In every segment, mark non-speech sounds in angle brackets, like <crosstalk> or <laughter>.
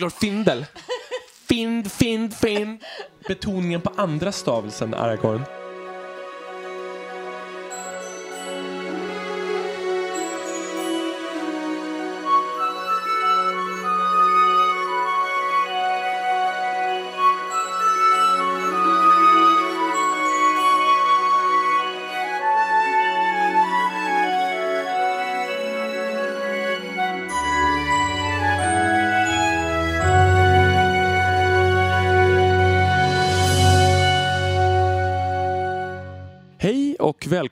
Glorfindel. <laughs> Find, find, find. Betoningen på andra stavelsen, Aragorn.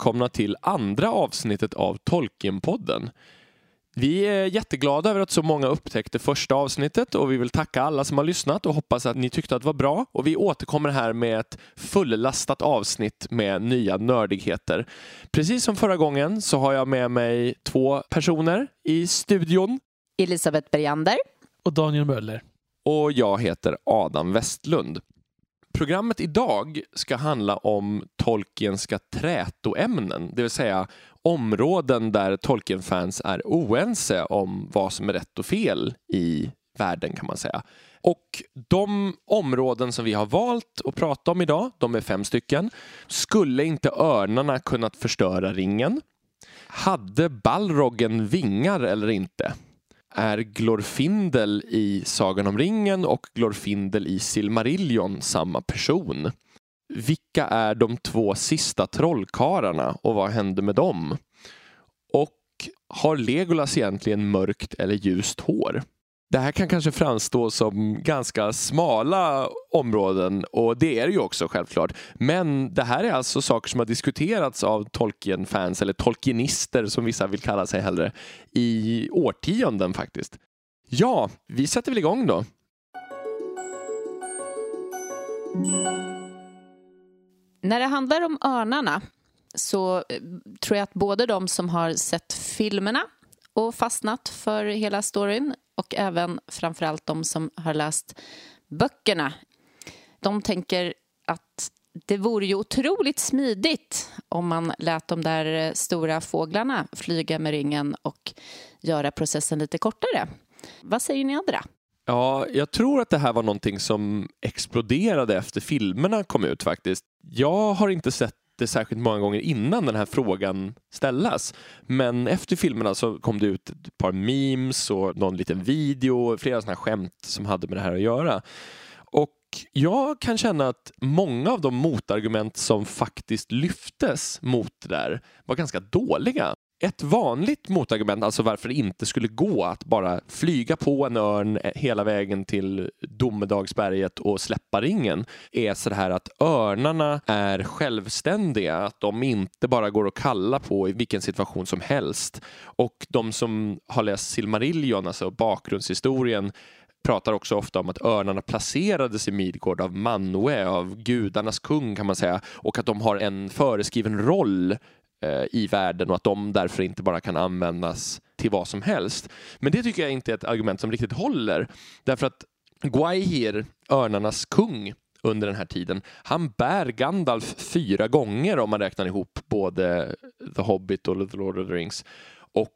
Välkomna till andra avsnittet av Tolkienpodden. Vi är jätteglada över att så många upptäckte första avsnittet och vi vill tacka alla som har lyssnat och hoppas att ni tyckte att det var bra. Och vi återkommer här med ett fullastat avsnitt med nya nördigheter. Precis som förra gången så har jag med mig två personer i studion Elisabeth Bergander. och Daniel Möller. och jag heter Adam Westlund. Programmet idag ska handla om Tolkienska trätoämnen, det vill säga områden där Tolkien-fans är oense om vad som är rätt och fel i världen kan man säga. Och de områden som vi har valt att prata om idag, de är fem stycken. Skulle inte örnarna kunnat förstöra ringen? Hade Balroggen vingar eller inte? Är Glorfindel i Sagan om ringen och Glorfindel i Silmarillion samma person? Vilka är de två sista trollkarlarna och vad hände med dem? Och har Legolas egentligen mörkt eller ljust hår? Det här kan kanske framstå som ganska smala områden och det är det ju också självklart. Men det här är alltså saker som har diskuterats av Tolkien-fans eller Tolkienister som vissa vill kalla sig hellre i årtionden faktiskt. Ja, vi sätter väl igång då. När det handlar om örnarna så eh, tror jag att både de som har sett filmerna och fastnat för hela storyn och även framförallt de som har läst böckerna de tänker att det vore ju otroligt smidigt om man lät de där stora fåglarna flyga med ringen och göra processen lite kortare. Vad säger ni andra? Ja, jag tror att det här var någonting som exploderade efter filmerna kom ut faktiskt. Jag har inte sett inte särskilt många gånger innan den här frågan ställas. Men efter filmerna så kom det ut ett par memes och någon liten video, och flera sådana här skämt som hade med det här att göra. Och jag kan känna att många av de motargument som faktiskt lyftes mot det där var ganska dåliga. Ett vanligt motargument, alltså varför det inte skulle gå att bara flyga på en örn eh, hela vägen till Domedagsberget och släppa ringen, är så här att örnarna är självständiga, att de inte bara går att kalla på i vilken situation som helst. Och de som har läst Silmarillion, alltså bakgrundshistorien, pratar också ofta om att örnarna placerades i Midgård av Manwe, av gudarnas kung kan man säga, och att de har en föreskriven roll Eh, i världen och att de därför inte bara kan användas till vad som helst. Men det tycker jag inte är ett argument som riktigt håller. Därför att Gwaihir, örnarnas kung under den här tiden, han bär Gandalf fyra gånger om man räknar ihop både The Hobbit och The Lord of the Rings. Och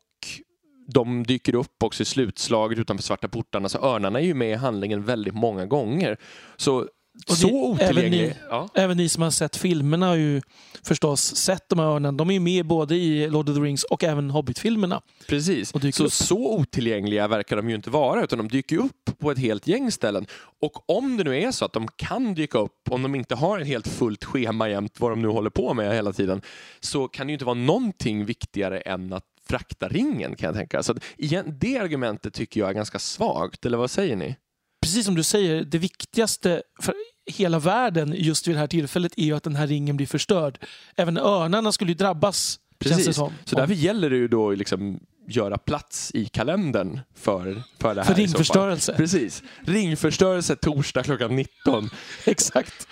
de dyker upp också i slutslaget utanför svarta portarna, så örnarna är ju med i handlingen väldigt många gånger. Så det, så otillgänglig. Även ni, ja. även ni som har sett filmerna har ju förstås sett de här örnarna. De är ju med både i Lord of the Rings och även Hobbit-filmerna. Precis, Och så, upp. så otillgängliga verkar de ju inte vara utan de dyker upp på ett helt gäng ställen. Och om det nu är så att de kan dyka upp, om de inte har ett helt fullt schema jämt vad de nu håller på med hela tiden, så kan det ju inte vara någonting viktigare än att frakta ringen kan jag tänka. Så igen, det argumentet tycker jag är ganska svagt, eller vad säger ni? Precis som du säger, det viktigaste för hela världen just vid det här tillfället är ju att den här ringen blir förstörd. Även örnarna skulle ju drabbas, Precis, som. så därför gäller det ju då liksom göra plats i kalendern för, för det här. För ringförstörelse. Precis. Ringförstörelse torsdag klockan 19. <laughs> Exakt.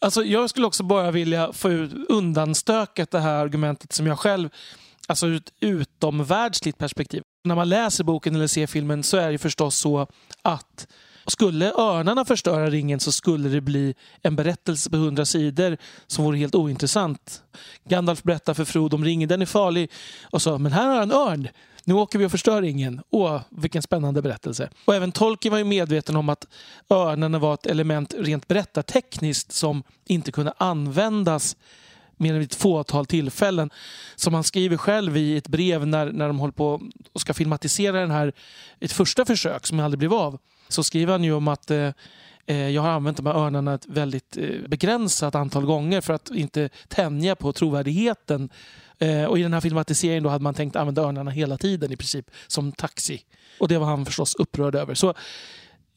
Alltså, jag skulle också bara vilja få ut undanstökat det här argumentet som jag själv, alltså ur ett utomvärldsligt perspektiv. När man läser boken eller ser filmen så är det förstås så att skulle örnarna förstöra ringen så skulle det bli en berättelse på hundra sidor som vore helt ointressant. Gandalf berättar för Frodo om ringen, den är farlig. Och så, men här har han en örn. nu åker vi och förstör ringen. Åh, vilken spännande berättelse. Och även Tolkien var ju medveten om att örnarna var ett element rent berättartekniskt som inte kunde användas mer än vid ett fåtal tillfällen. Som han skriver själv i ett brev när, när de håller på och ska filmatisera den här, ett första försök som aldrig blev av. Så skriver han ju om att eh, eh, jag har använt de här örnarna ett väldigt eh, begränsat antal gånger för att inte tänja på trovärdigheten. Eh, och i den här filmatiseringen då hade man tänkt använda örnarna hela tiden i princip som taxi. Och det var han förstås upprörd över. Så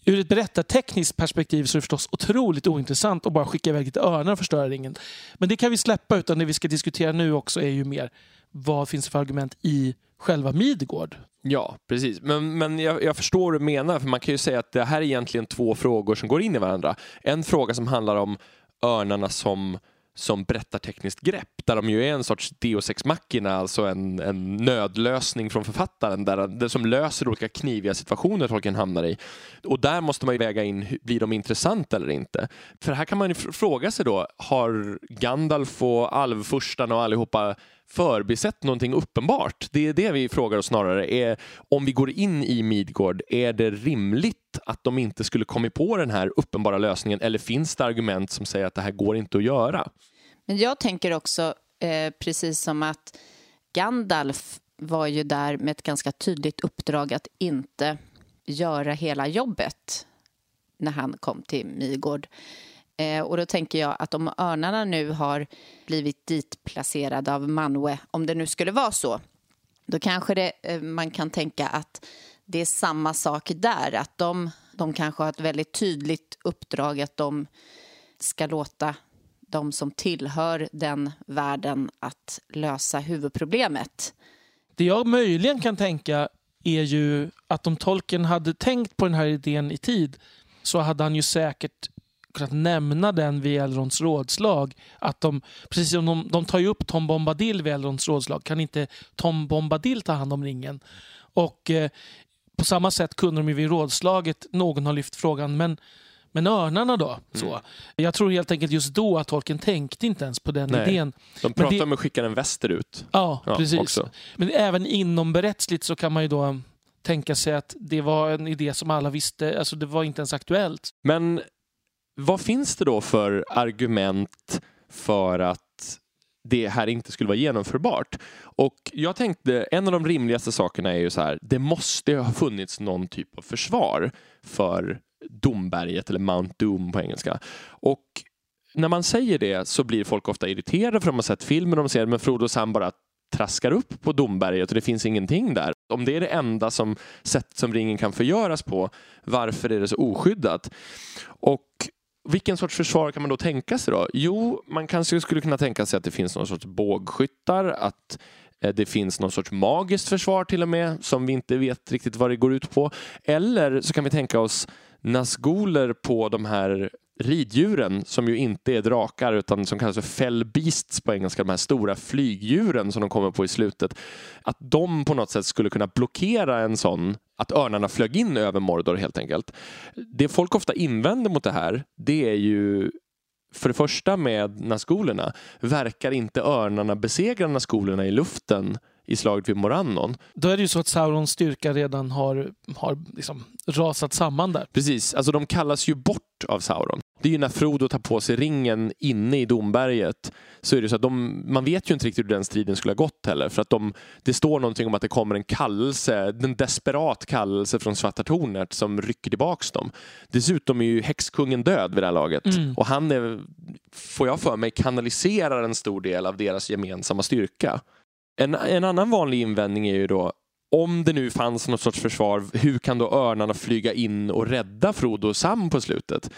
Ur ett berättartekniskt perspektiv så är det förstås otroligt ointressant att bara skicka iväg lite örnar och förstöra ringen. Men det kan vi släppa, utan det vi ska diskutera nu också är ju mer vad finns det för argument i själva Midgård? Ja, precis. Men, men jag, jag, förstår vad du menar, för man kan ju säga att det här är egentligen två frågor som går in i varandra. En fråga som handlar om örnarna som som berättartekniskt grepp där de ju är en sorts deus ex machina, alltså en, en nödlösning från författaren där, där som löser olika kniviga situationer Tolkien hamnar i. Och där måste man ju väga in, blir de intressanta eller inte? För här kan man ju fråga sig då, har Gandalf och alvfurstarna och allihopa förbisett någonting uppenbart? Det är det vi frågar oss snarare. Är, om vi går in i Midgård, är det rimligt att de inte skulle kommit på den här uppenbara lösningen eller finns det argument som säger att det här går inte att göra? Men jag tänker också, eh, precis som att Gandalf var ju där med ett ganska tydligt uppdrag att inte göra hela jobbet när han kom till Midgård. Eh, och då tänker jag att om örnarna nu har blivit ditplacerade av Manwe, om det nu skulle vara så, då kanske det, eh, man kan tänka att det är samma sak där, att de, de kanske har ett väldigt tydligt uppdrag att de ska låta de som tillhör den världen att lösa huvudproblemet. Det jag möjligen kan tänka är ju att om tolken hade tänkt på den här idén i tid så hade han ju säkert kunnat nämna den vid Elrons rådslag. Att de, precis som de, de tar ju upp Tom Bombadil vid Elrons rådslag, kan inte Tom Bombadil ta hand om ringen? Och eh, på samma sätt kunde de ju vid rådslaget, någon har lyft frågan, men men örnarna då? Så. Mm. Jag tror helt enkelt just då att Tolkien tänkte inte ens på den Nej. idén. De pratar det... om att skicka den västerut. Ja, ja precis. Också. Men även inom berättsligt så kan man ju då tänka sig att det var en idé som alla visste, alltså det var inte ens aktuellt. Men vad finns det då för argument för att det här inte skulle vara genomförbart. Och jag tänkte, en av de rimligaste sakerna är ju så här, det måste ha funnits någon typ av försvar för Domberget eller Mount Doom på engelska. Och när man säger det så blir folk ofta irriterade för de har sett filmen och de ser men Frodo och Sam bara traskar upp på Domberget och det finns ingenting där. Om det är det enda som, sätt som ringen kan förgöras på, varför är det så oskyddat? Och vilken sorts försvar kan man då tänka sig då? Jo, man kanske skulle kunna tänka sig att det finns någon sorts bågskyttar, att eh, det finns någon sorts magiskt försvar till och med som vi inte vet riktigt vad det går ut på. Eller så kan vi tänka oss Nazguler på de här riddjuren som ju inte är drakar utan som kallas för fell beasts på engelska, de här stora flygdjuren som de kommer på i slutet. Att de på något sätt skulle kunna blockera en sån, att örnarna flög in över Mordor helt enkelt. Det folk ofta invänder mot det här, det är ju för det första med naskolerna, verkar inte örnarna besegra naskolerna i luften i slaget vid Morannon. Då är det ju så att Saurons styrka redan har, har liksom rasat samman där. Precis, alltså de kallas ju bort av Sauron. Det är ju när Frodo tar på sig ringen inne i Domberget så är det så att de, man vet ju inte riktigt hur den striden skulle ha gått heller för att de, det står någonting om att det kommer en kallelse, en desperat kallelse från Svarta tornet som rycker tillbaks dem. Dessutom är ju häxkungen död vid det här laget mm. och han är, får jag för mig, kanaliserar en stor del av deras gemensamma styrka. En, en annan vanlig invändning är ju då om det nu fanns något sorts försvar, hur kan då örnarna flyga in och rädda Frodo och Sam på slutet?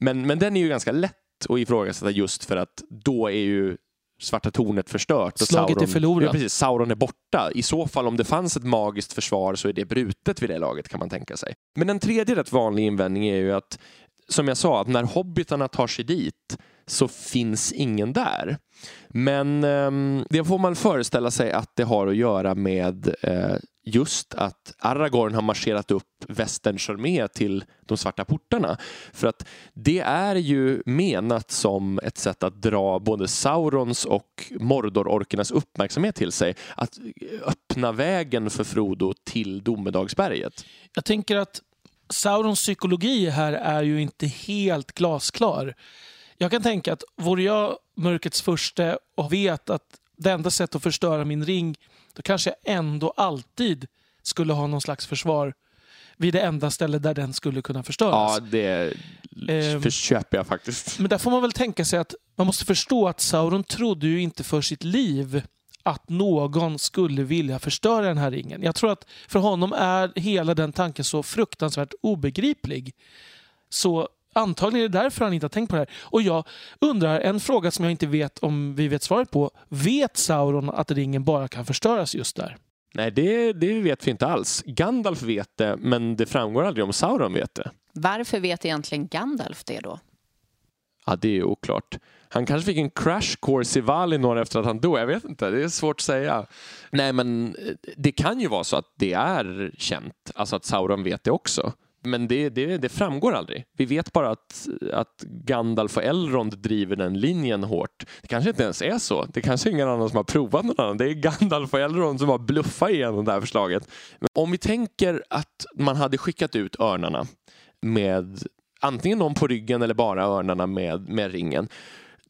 Men, men den är ju ganska lätt att ifrågasätta just för att då är ju Svarta tornet förstört. Och Slaget Sauron, är förlorat. Ja, precis, Sauron är borta. I så fall om det fanns ett magiskt försvar så är det brutet vid det laget kan man tänka sig. Men en tredje rätt vanlig invändning är ju att som jag sa, att när hobbitarna tar sig dit så finns ingen där. Men eh, det får man föreställa sig att det har att göra med eh, just att Aragorn har marscherat upp västerns armé till de svarta portarna. För att det är ju menat som ett sätt att dra både Saurons och Mordor-orkernas uppmärksamhet till sig. Att öppna vägen för Frodo till Domedagsberget. Jag tänker att Saurons psykologi här är ju inte helt glasklar. Jag kan tänka att vore jag mörkrets första och vet att det enda sättet att förstöra min ring, då kanske jag ändå alltid skulle ha någon slags försvar vid det enda ställe där den skulle kunna förstöras. Ja, det Ehm. köper jag faktiskt. Men där får man väl tänka sig att man måste förstå att Sauron trodde ju inte för sitt liv att någon skulle vilja förstöra den här ringen. Jag tror att för honom är hela den tanken så fruktansvärt obegriplig. Så antagligen är det därför han inte har tänkt på det här. Och jag undrar, en fråga som jag inte vet om vi vet svaret på. Vet Sauron att ringen bara kan förstöras just där? Nej, det, det vet vi inte alls. Gandalf vet det, men det framgår aldrig om Sauron vet det. Varför vet egentligen Gandalf det då? Ja, det är oklart. Han kanske fick en crash course i Valinor efter att han dog. Jag vet inte, det är svårt att säga. Nej, men eh, det kan ju vara så att det är känt, alltså att Sauron vet det också. Men det, det, det framgår aldrig. Vi vet bara att, att Gandalf och Elrond driver den linjen hårt. Det kanske inte ens är så. Det kanske är ingen annan som har provat någon annan. Det är Gandalf och Elrond som har bluffat igenom det här förslaget. Men om vi tänker att man hade skickat ut örnarna med antingen någon på ryggen eller bara örnarna med, med ringen.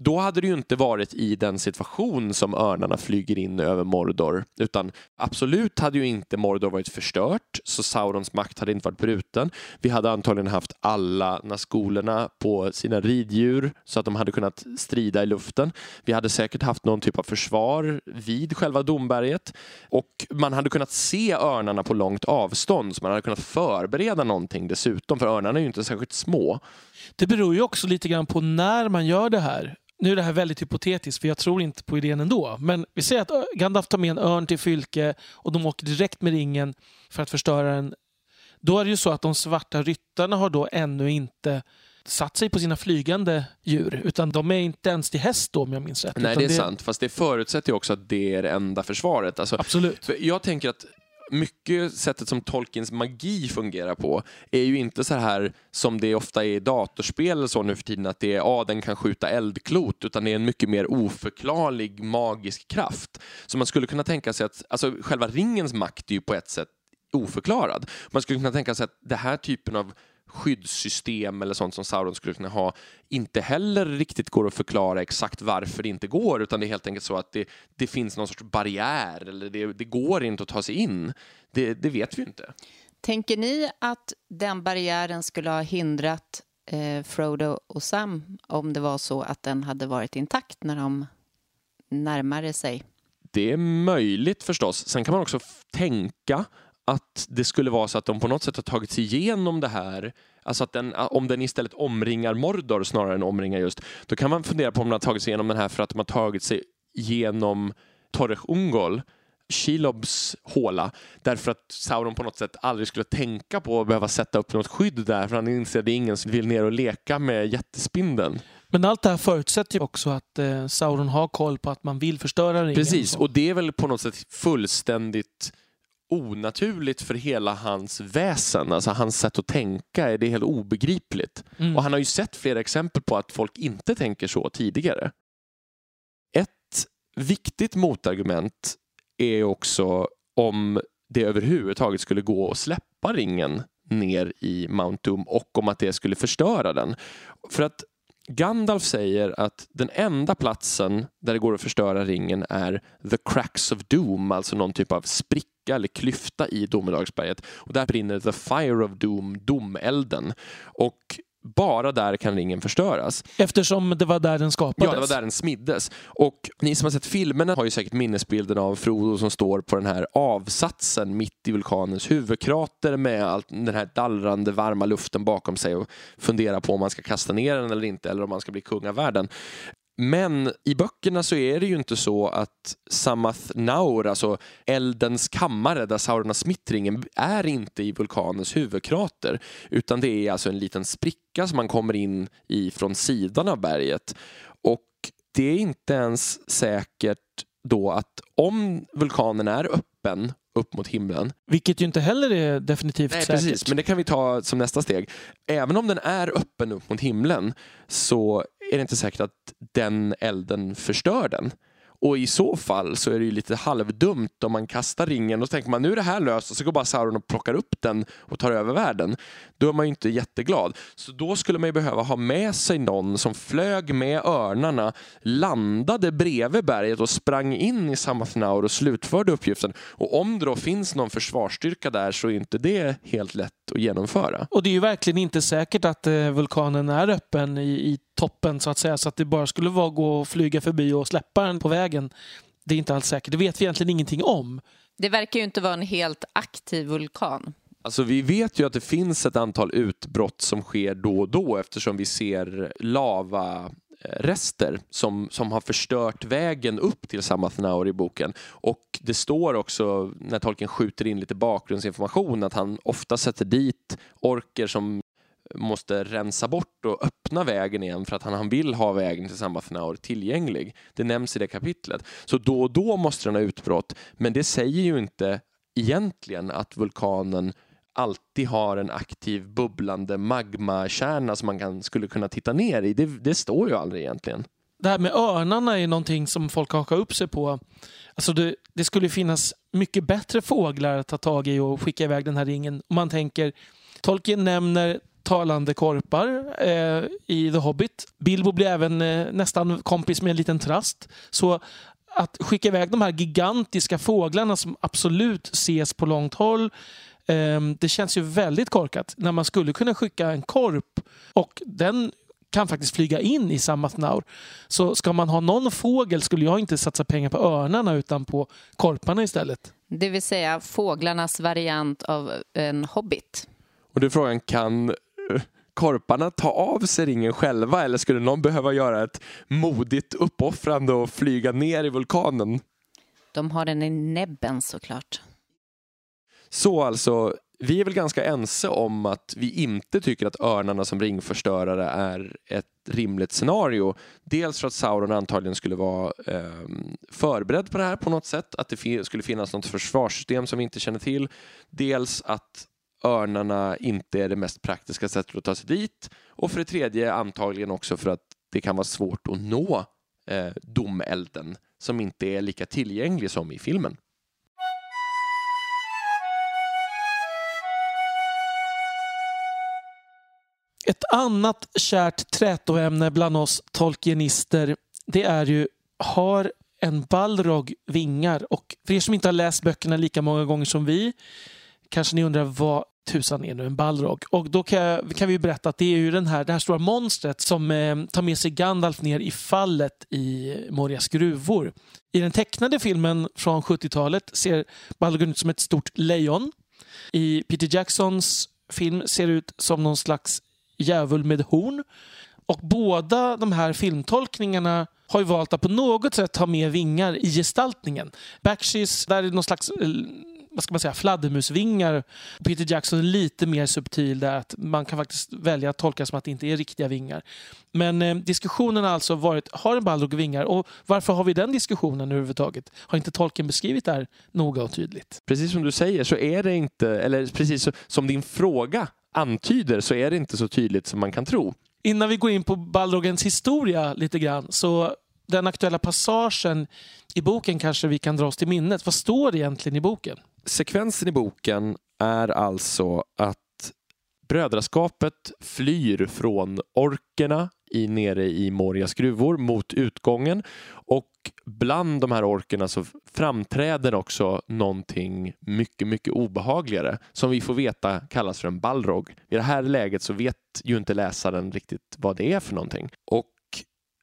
Då hade det ju inte varit i den situation som örnarna flyger in över Mordor. Utan absolut hade ju inte Mordor varit förstört, så Saurons makt hade inte varit bruten. Vi hade antagligen haft alla Nazgolerna på sina riddjur så att de hade kunnat strida i luften. Vi hade säkert haft någon typ av försvar vid själva domberget och man hade kunnat se örnarna på långt avstånd så man hade kunnat förbereda någonting dessutom, för örnarna är ju inte särskilt små. Det beror ju också lite grann på när man gör det här. Nu är det här väldigt hypotetiskt för jag tror inte på idén ändå. Men vi säger att Gandalf tar med en örn till Fylke och de åker direkt med ringen för att förstöra den. Då är det ju så att de svarta ryttarna har då ännu inte satt sig på sina flygande djur. Utan de är inte ens till häst då om jag minns rätt. Nej, det är sant. Fast det förutsätter ju också att det är det enda försvaret. Alltså, Absolut. för jag tänker att mycket sättet som Tolkiens magi fungerar på är ju inte så här som det ofta är i datorspel eller så nu för tiden att det är, ah, den kan skjuta eldklot, utan det är en mycket mer oförklarlig magisk kraft. Så man skulle kunna tänka sig att, alltså själva ringens makt är ju på ett sätt oförklarad. Man skulle kunna tänka sig att den här typen av skyddssystem eller sånt som Sauron skulle kunna ha inte heller riktigt går att förklara exakt varför det inte går utan det är helt enkelt så att det, det finns någon sorts barriär eller det, det går inte att ta sig in. Det, det vet vi inte. Tänker ni att den barriären skulle ha hindrat eh, Frodo och Sam om det var så att den hade varit intakt när de närmade sig? Det är möjligt förstås. Sen kan man också tänka att det skulle vara så att de på något sätt har tagit sig igenom det här. Alltså att den, om den istället omringar Mordor snarare än omringar just, då kan man fundera på om den har tagit sig igenom den här för att de har tagit sig igenom Torrech Ungol, Shelobs håla, därför att Sauron på något sätt aldrig skulle tänka på att behöva sätta upp något skydd där, för han inser att det är ingen som vill ner och leka med jättespindeln. Men allt det här förutsätter ju också att eh, Sauron har koll på att man vill förstöra ringen. Precis, och det är väl på något sätt fullständigt onaturligt för hela hans väsen, alltså hans sätt att tänka, är det helt obegripligt. Mm. Och han har ju sett flera exempel på att folk inte tänker så tidigare. Ett viktigt motargument är också om det överhuvudtaget skulle gå att släppa ringen ner i Mount Doom och om att det skulle förstöra den. För att Gandalf säger att den enda platsen där det går att förstöra ringen är the cracks of doom, alltså någon typ av spricka eller klyfta i domedagsberget. Och där brinner the fire of doom, domelden. Och bara där kan ringen förstöras. Eftersom det var där den skapades. Ja, det var där den smiddes. Och ni som har sett filmerna har ju säkert minnesbilden av Frodo som står på den här avsatsen mitt i vulkanens huvudkrater med allt, den här dallrande varma luften bakom sig och funderar på om man ska kasta ner den eller inte eller om man ska bli kung av världen. Men i böckerna så är det ju inte så att Samath Naur, alltså eldens kammare där Sauron har smittringen, är inte i vulkanens huvudkrater. Utan det är alltså en liten spricka som man kommer in i från sidan av berget. Och det är inte ens säkert då att om vulkanen är öppen upp mot himlen. Vilket ju inte heller är definitivt Nej, säkert. precis, men det kan vi ta som nästa steg. Även om den är öppen upp mot himlen så är det inte säkert att den elden förstör den. Och i så fall så är det ju lite halvdumt om man kastar ringen och så tänker man nu är det här löst och så går bara Sauron och plockar upp den och tar över världen. Då är man ju inte jätteglad. Så då skulle man ju behöva ha med sig någon som flög med örnarna, landade bredvid berget och sprang in i Samathnaur och slutförde uppgiften. Och om det då finns någon försvarsstyrka där så är inte det helt lätt att genomföra. Och det är ju verkligen inte säkert att eh, vulkanen är öppen i, i toppen så att säga. Så att det bara skulle vara att gå och flyga förbi och släppa den på vägen. Det är inte alls säkert. Det vet vi egentligen ingenting om. Det verkar ju inte vara en helt aktiv vulkan. Alltså vi vet ju att det finns ett antal utbrott som sker då och då eftersom vi ser lavarester som, som har förstört vägen upp till Samathnaur i boken. Och det står också när Tolkien skjuter in lite bakgrundsinformation att han ofta sätter dit orker som måste rensa bort och öppna vägen igen för att han, han vill ha vägen till Samathnaur tillgänglig. Det nämns i det kapitlet. Så då och då måste den ha utbrott, men det säger ju inte egentligen att vulkanen alltid har en aktiv bubblande magmakärna som man kan, skulle kunna titta ner i. Det, det står ju aldrig egentligen. Det här med örnarna är någonting som folk hakar upp sig på. Alltså det, det skulle finnas mycket bättre fåglar att ta tag i och skicka iväg den här ringen. Om man tänker, Tolkien nämner talande korpar eh, i The Hobbit. Bilbo blir även eh, nästan kompis med en liten trast. Så att skicka iväg de här gigantiska fåglarna som absolut ses på långt håll eh, det känns ju väldigt korkat när man skulle kunna skicka en korp och den kan faktiskt flyga in i Samathnaur. Så ska man ha någon fågel skulle jag inte satsa pengar på örnarna utan på korparna istället. Det vill säga fåglarnas variant av en hobbit. Och då är frågan, kan korparna ta av sig ringen själva eller skulle någon behöva göra ett modigt uppoffrande och flyga ner i vulkanen? De har den i näbben såklart. Så alltså, vi är väl ganska ense om att vi inte tycker att örnarna som ringförstörare är ett rimligt scenario. Dels för att Sauron antagligen skulle vara eh, förberedd på det här på något sätt, att det skulle finnas något försvarssystem som vi inte känner till. Dels att örnarna inte är det mest praktiska sättet att ta sig dit. Och för det tredje antagligen också för att det kan vara svårt att nå eh, domelden som inte är lika tillgänglig som i filmen. Ett annat kärt trätoämne bland oss tolkienister det är ju har en balrog vingar? Och för er som inte har läst böckerna lika många gånger som vi kanske ni undrar vad tusan är nu en balrog? Och då kan, jag, kan vi berätta att det är ju den här, det här stora monstret som eh, tar med sig Gandalf ner i fallet i Morias gruvor. I den tecknade filmen från 70-talet ser Balrogen ut som ett stort lejon. I Peter Jacksons film ser det ut som någon slags djävul med horn. Och båda de här filmtolkningarna har ju valt att på något sätt ta med vingar i gestaltningen. Backshees, där är det någon slags eh, vad ska man säga, fladdermusvingar. Peter Jackson är lite mer subtil där att man kan faktiskt välja att tolka som att det inte är riktiga vingar. Men eh, diskussionen har alltså varit, har en Balrog vingar? Och varför har vi den diskussionen överhuvudtaget? Har inte tolken beskrivit det här noga och tydligt? Precis som du säger så är det inte, eller precis som din fråga antyder så är det inte så tydligt som man kan tro. Innan vi går in på Balrogens historia lite grann så den aktuella passagen i boken kanske vi kan dra oss till minnet. Vad står det egentligen i boken? Sekvensen i boken är alltså att brödraskapet flyr från orkerna i, nere i Morias gruvor mot utgången och bland de här orkerna så framträder också någonting mycket, mycket obehagligare som vi får veta kallas för en balrog. I det här läget så vet ju inte läsaren riktigt vad det är för någonting. Och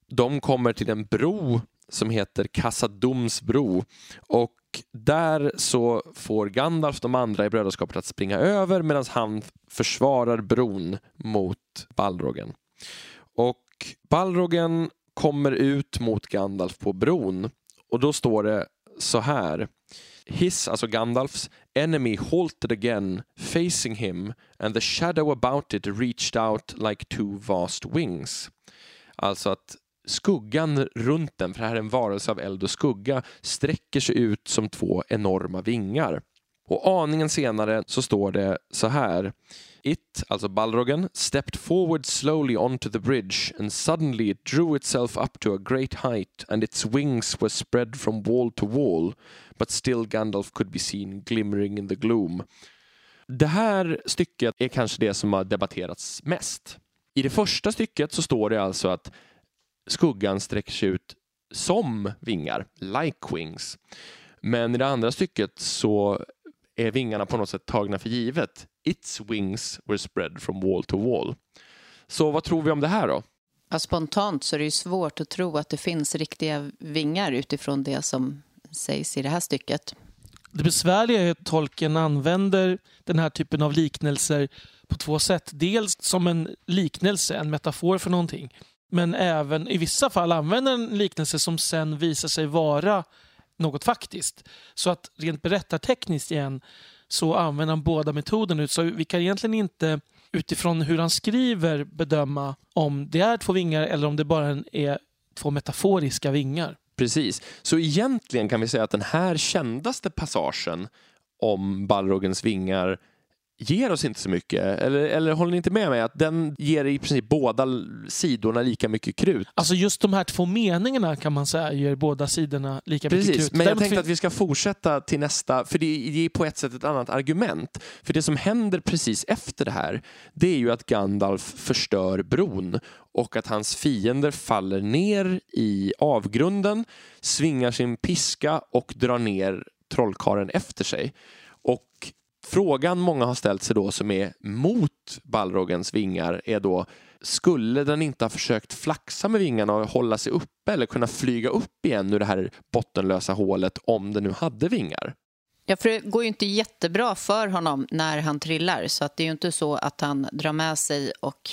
de kommer till en bro som heter Kassadoms bro och där så får Gandalf de andra i brödraskapet att springa över medan han försvarar bron mot Balrogen. Och Balrogen kommer ut mot Gandalf på bron och då står det så här. His, alltså Gandalfs, enemy halted again, facing him, and the shadow about it reached out like two vast wings. Alltså att skuggan runt den, för det här är en varelse av eld och skugga, sträcker sig ut som två enorma vingar. Och aningen senare så står det så här. It, alltså Balrogen, stepped forward slowly onto the bridge and suddenly it drew itself up to a great height and its wings were spread from wall to wall but still Gandalf could be seen glimmering in the gloom. Det här stycket är kanske det som har debatterats mest. I det första stycket så står det alltså att skuggan sträcker sig ut som vingar, like wings. Men i det andra stycket så är vingarna på något sätt tagna för givet. Its wings were spread from wall to wall. Så vad tror vi om det här då? Ja, spontant så är det ju svårt att tro att det finns riktiga vingar utifrån det som sägs i det här stycket. Det besvärliga är att tolken använder den här typen av liknelser på två sätt. Dels som en liknelse, en metafor för någonting. Men även i vissa fall använder en liknelse som sen visar sig vara något faktiskt. Så att rent berättartekniskt igen så använder han båda metoderna. Så vi kan egentligen inte utifrån hur han skriver bedöma om det är två vingar eller om det bara är två metaforiska vingar. Precis. Så egentligen kan vi säga att den här kändaste passagen om Balrogens vingar ger oss inte så mycket. Eller, eller håller ni inte med mig att den ger i princip båda sidorna lika mycket krut? Alltså just de här två meningarna kan man säga ger båda sidorna lika Precis, mycket krut. men jag Däremot tänkte att vi ska fortsätta till nästa, för det är på ett sätt ett annat argument. För det som händer precis efter det här, det är ju att Gandalf förstör bron och att hans fiender faller ner i avgrunden, svingar sin piska och drar ner trollkaren efter sig. Och frågan många har ställt sig då som är mot Balrogens vingar är då skulle den inte ha försökt flaxa med vingarna och hålla sig uppe eller kunna flyga upp igen ur det här bottenlösa hålet om den nu hade vingar? Ja, för det går ju inte jättebra för honom när han trillar så att det är ju inte så att han drar med sig och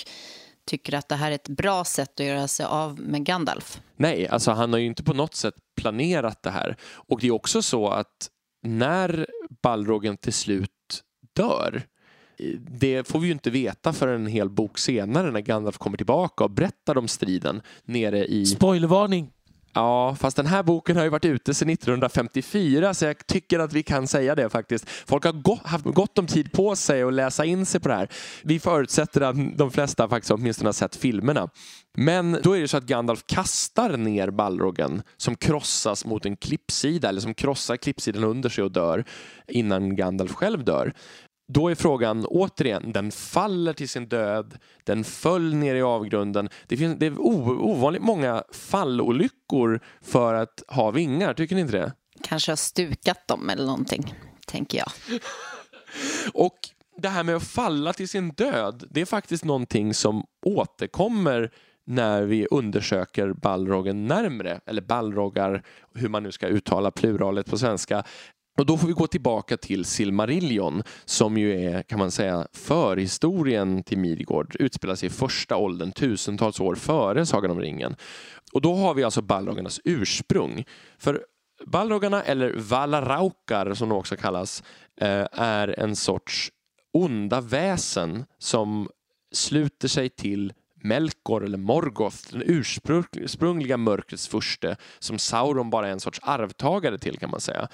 tycker att det här är ett bra sätt att göra sig av med Gandalf. Nej, alltså han har ju inte på något sätt planerat det här. Och det är också så att när Balrogen till slut dör eh, det får vi ju inte veta förrän en hel bok senare när Gandalf kommer tillbaka och berättar om striden nere i... Spoilervarning! Ja, fast den här boken har ju varit ute sedan 1954 så jag tycker att vi kan säga det faktiskt. Folk har go- haft gott om tid på sig att läsa in sig på det här. Vi förutsätter att de flesta faktiskt åtminstone har sett filmerna. Men då är det så att Gandalf kastar ner Balrogen som krossas mot en klippsida eller som krossar klippsidan under sig och dör innan Gandalf själv dör. Då är frågan återigen, den faller till sin död, den föll ner i avgrunden. Det, finns, det är ovanligt många fallolyckor för att ha vingar, tycker ni inte det? Kanske har stukat dem eller någonting, tänker jag. <laughs> Och det här med att falla till sin död, det är faktiskt någonting som återkommer när vi undersöker Balrogen närmre, eller Balrogar, hur man nu ska uttala pluralet på svenska. Och då får vi gå tillbaka till Silmarillion som ju är, kan man säga, förhistorien till Midgård. Utspelar sig i första åldern, tusentals år före Sagan om ringen. Och då har vi alltså Balrogarnas ursprung. För Balrogarna, eller Valaraukar som de också kallas, eh, är en sorts onda väsen som sluter sig till Melkor eller Morgoth, den ursprungliga mörkrets furste som Sauron bara är en sorts arvtagare till kan man säga.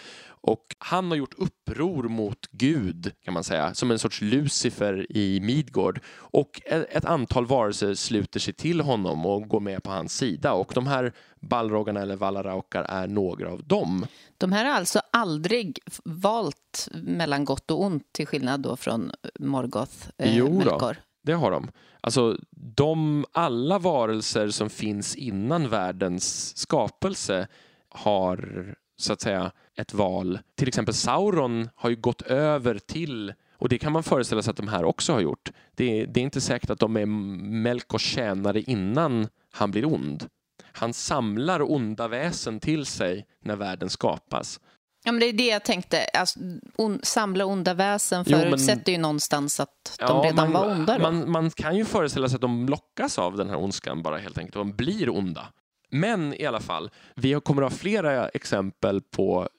Och han har gjort uppror mot Gud kan man säga, som en sorts Lucifer i Midgård. Och ett antal varelser sluter sig till honom och går med på hans sida. Och de här Balrogarna eller Valaraukar är några av dem. De här har alltså aldrig valt mellan gott och ont till skillnad då från Morgoth, eh, Jo då. Melkor. Det har de. Alltså, de alla varelser som finns innan världens skapelse har så att säga ett val. Till exempel Sauron har ju gått över till och det kan man föreställa sig att de här också har gjort. Det är, det är inte säkert att de är Melkors tjänare innan han blir ond. Han samlar onda väsen till sig när världen skapas. Ja, men det är det jag tänkte. Alltså, on, samla onda väsen Jo, men- förutsätter ju någonstans att de Ja, redan man, var onda. Då. Man, man kan ju föreställa sig att de lockas av den här ondskan bara helt enkelt. De blir onda. Men i alla fall, vi kommer att ha flera exempel på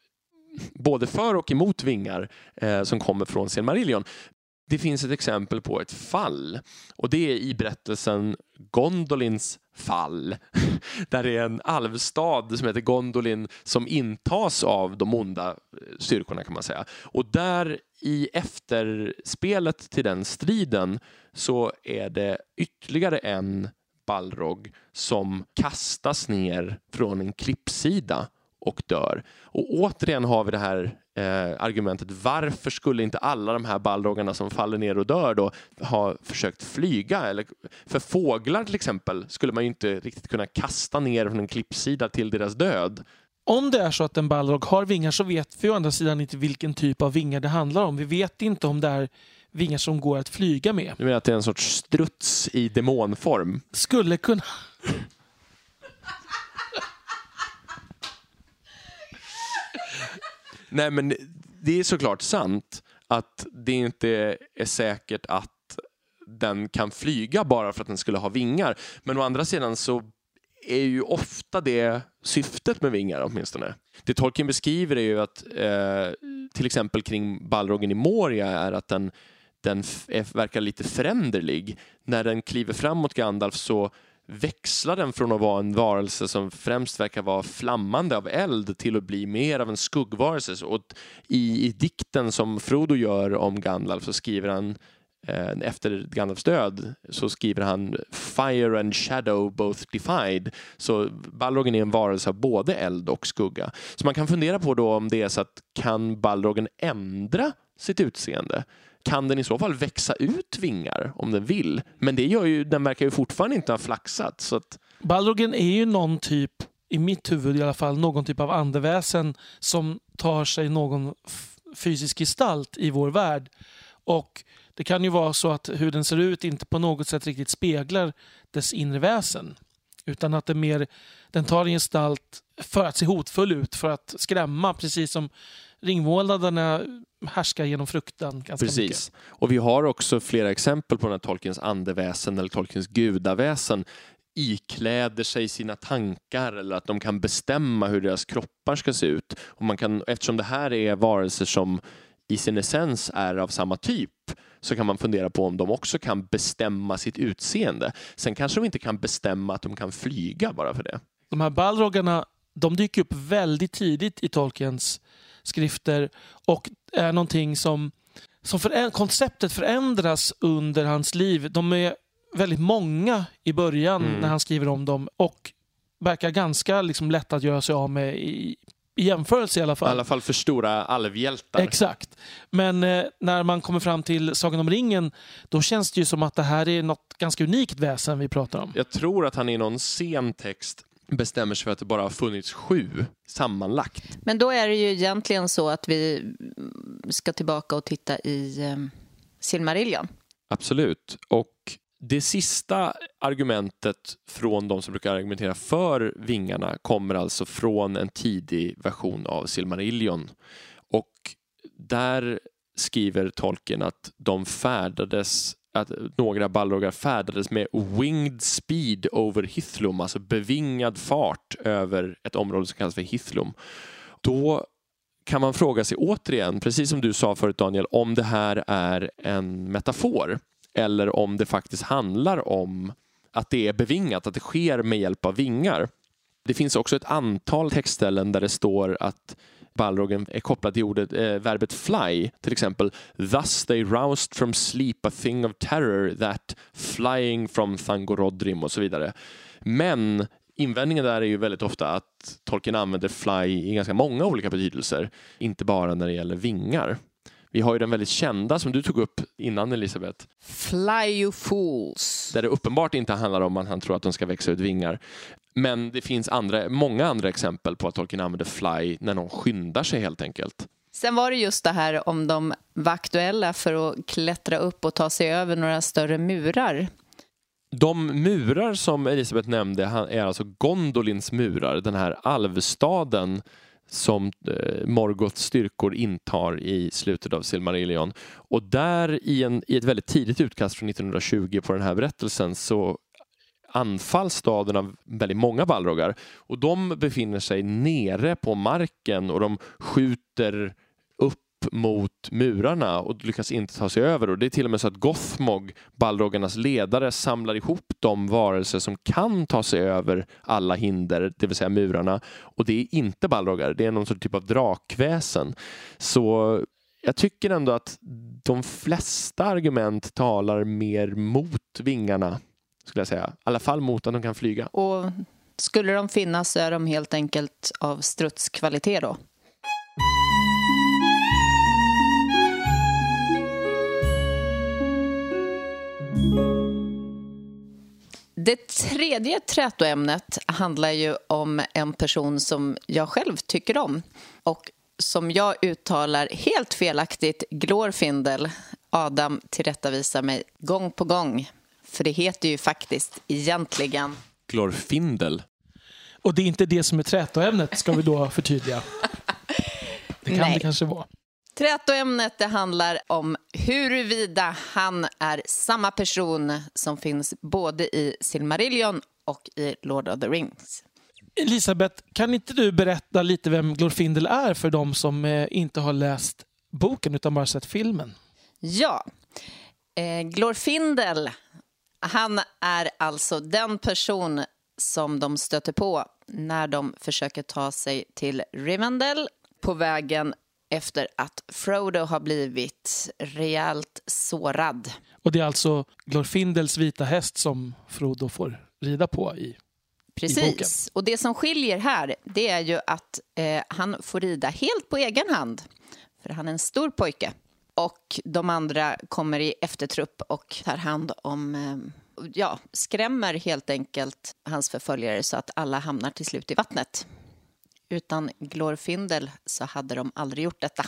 både för och emot vingar eh, som kommer från Silmarillion. Det finns ett exempel på ett fall och det är i berättelsen Gondolins fall. <laughs> Där det är en alvstad som heter Gondolin som intas av de onda eh, styrkorna kan man säga. Och där i efterspelet till den striden så är det ytterligare en Balrog som kastas ner från en klippsida och dör. Och återigen har vi det här eh, argumentet varför skulle inte alla de här balrogarna som faller ner och dör då ha försökt flyga? Eller, för fåglar till exempel skulle man ju inte riktigt kunna kasta ner från en klippsida till deras död. Om det är så att en balrog har vingar så vet vi å andra sidan inte vilken typ av vingar det handlar om. Vi vet inte om det är vingar som går att flyga med. Du menar att det är en sorts struts i demonform? Skulle kunna... Nej, men det är såklart sant att det inte är säkert att den kan flyga bara för att den skulle ha vingar. Men å andra sidan så är ju ofta det syftet med vingar åtminstone. Det Tolkien beskriver är ju att eh, till exempel kring Balrogen i Moria är att den, den är, verkar lite föränderlig. När den kliver fram mot Gandalf så växla den från att vara en varelse som främst verkar vara flammande av eld till att bli mer av en skuggvarelse. Och i, i dikten som Frodo gör om Gandalf så skriver han eh, efter Gandalfs död så skriver han Fire and shadow both defied. Så Balrogen är en varelse av både eld och skugga. Så man kan fundera på då om det är så att kan Balrogen ändra sitt utseende? Kan den i så fall växa ut vingar om den vill? Men det gör ju, den verkar ju fortfarande inte ha flaxat. Så att... Balrogen är ju någon typ, i mitt huvud i alla fall, någon typ av andeväsen som tar sig någon fysisk gestalt i vår värld. Och det kan ju vara så att hur den ser ut inte på något sätt riktigt speglar dess inre väsen. Utan att det mer, den tar en gestalt för att se hotfull ut, för att skrämma, precis som ringvålnaderna härskar genom fruktan ganska Precis. mycket. Och vi har också flera exempel på när Tolkiens andeväsen eller Tolkiens gudaväsen ikläder sig sina tankar eller att de kan bestämma hur deras kroppar ska se ut. Och man kan, eftersom det här är varelser som i sin essens är av samma typ så kan man fundera på om de också kan bestämma sitt utseende. Sen kanske de inte kan bestämma att de kan flyga bara för det. De här balrogarna de dyker upp väldigt tidigt i Tolkiens skrifter och är någonting som, som för, konceptet förändras under hans liv. De är väldigt många i början mm. när han skriver om dem och verkar ganska liksom lätta att göra sig av med i, i jämförelse i alla fall. I alla fall för stora alvhjältar. Exakt. Men eh, när man kommer fram till Sagan om ringen, då känns det ju som att det här är något ganska unikt väsen vi pratar om. Jag tror att han i någon sen text bestämmer sig för att det bara har funnits sju sammanlagt. Men då är det ju egentligen så att vi ska tillbaka och titta i eh, Silmarillion. Absolut. Och det sista argumentet från de som brukar argumentera för vingarna kommer alltså från en tidig version av Silmarillion. Och där skriver tolken att de färdades att några balrogar färdades med winged speed over Hithlum, alltså bevingad fart över ett område som kallas för Hithlum. Då kan man fråga sig återigen, precis som du sa förut Daniel, om det här är en metafor eller om det faktiskt handlar om att det är bevingat, att det sker med hjälp av vingar. Det finns också ett antal textställen där det står att Balrogen är kopplad till ordet, eh, verbet fly. Till exempel Thus they roused from sleep a thing of terror that flying from Thangorodrim och så vidare. Men invändningen där är ju väldigt ofta att Tolkien använder fly i ganska många olika betydelser. Inte bara när det gäller vingar. Vi har ju den väldigt kända som du tog upp innan Elisabeth. Fly you fools. Där det uppenbart inte handlar om att han tror att de ska växa ut vingar. Men det finns andra, många andra exempel på att Tolkien använder fly när någon skyndar sig helt enkelt. Sen var det just det här om de var aktuella för att klättra upp och ta sig över några större murar. De murar som Elisabeth nämnde är alltså Gondolins murar, den här alvstaden som eh, Morgoths styrkor intar i slutet av Silmarillion. Och där i, en, i ett väldigt tidigt utkast från 1920 på den här berättelsen så anfall staden av väldigt många balrogar och de befinner sig nere på marken och de skjuter upp mot murarna och lyckas inte ta sig över. Och Det är till och med så att Gothmog, balrogarnas ledare, samlar ihop de varelser som kan ta sig över alla hinder, det vill säga murarna. Och det är inte balrogar, det är någon sorts typ av drakväsen. Så jag tycker ändå att de flesta argument talar mer mot vingarna, skulle jag säga. I alla fall mot att de kan flyga. Och skulle de finnas så är de helt enkelt av strutskvalitet då? Det tredje trätoämnet handlar ju om en person som jag själv tycker om och som jag uttalar helt felaktigt Glorfindel. Adam tillrättavisar mig gång på gång, för det heter ju faktiskt egentligen Glorfindel. Och det är inte det som är trätoämnet, ska vi då <laughs> förtydliga. Det kan Nej. det kanske vara. Trätoämnet det handlar om huruvida han är samma person som finns både i Silmarillion och i Lord of the Rings. Elisabeth, kan inte du berätta lite vem Glorfindel är för de som eh, inte har läst boken utan bara sett filmen? Ja, eh, Glorfindel, han är alltså den person som de stöter på när de försöker ta sig till Rivendell på vägen efter att Frodo har blivit rejält sårad. Och det är alltså Glorfindels vita häst som Frodo får rida på i. Precis. Och det som skiljer här, det är ju att eh, han får rida helt på egen hand. För han är en stor pojke. Och de andra kommer i eftertrupp och tar hand om, eh, ja, skrämmer helt enkelt hans förföljare så att alla hamnar till slut i vattnet. Utan Glorfindel så hade de aldrig gjort detta.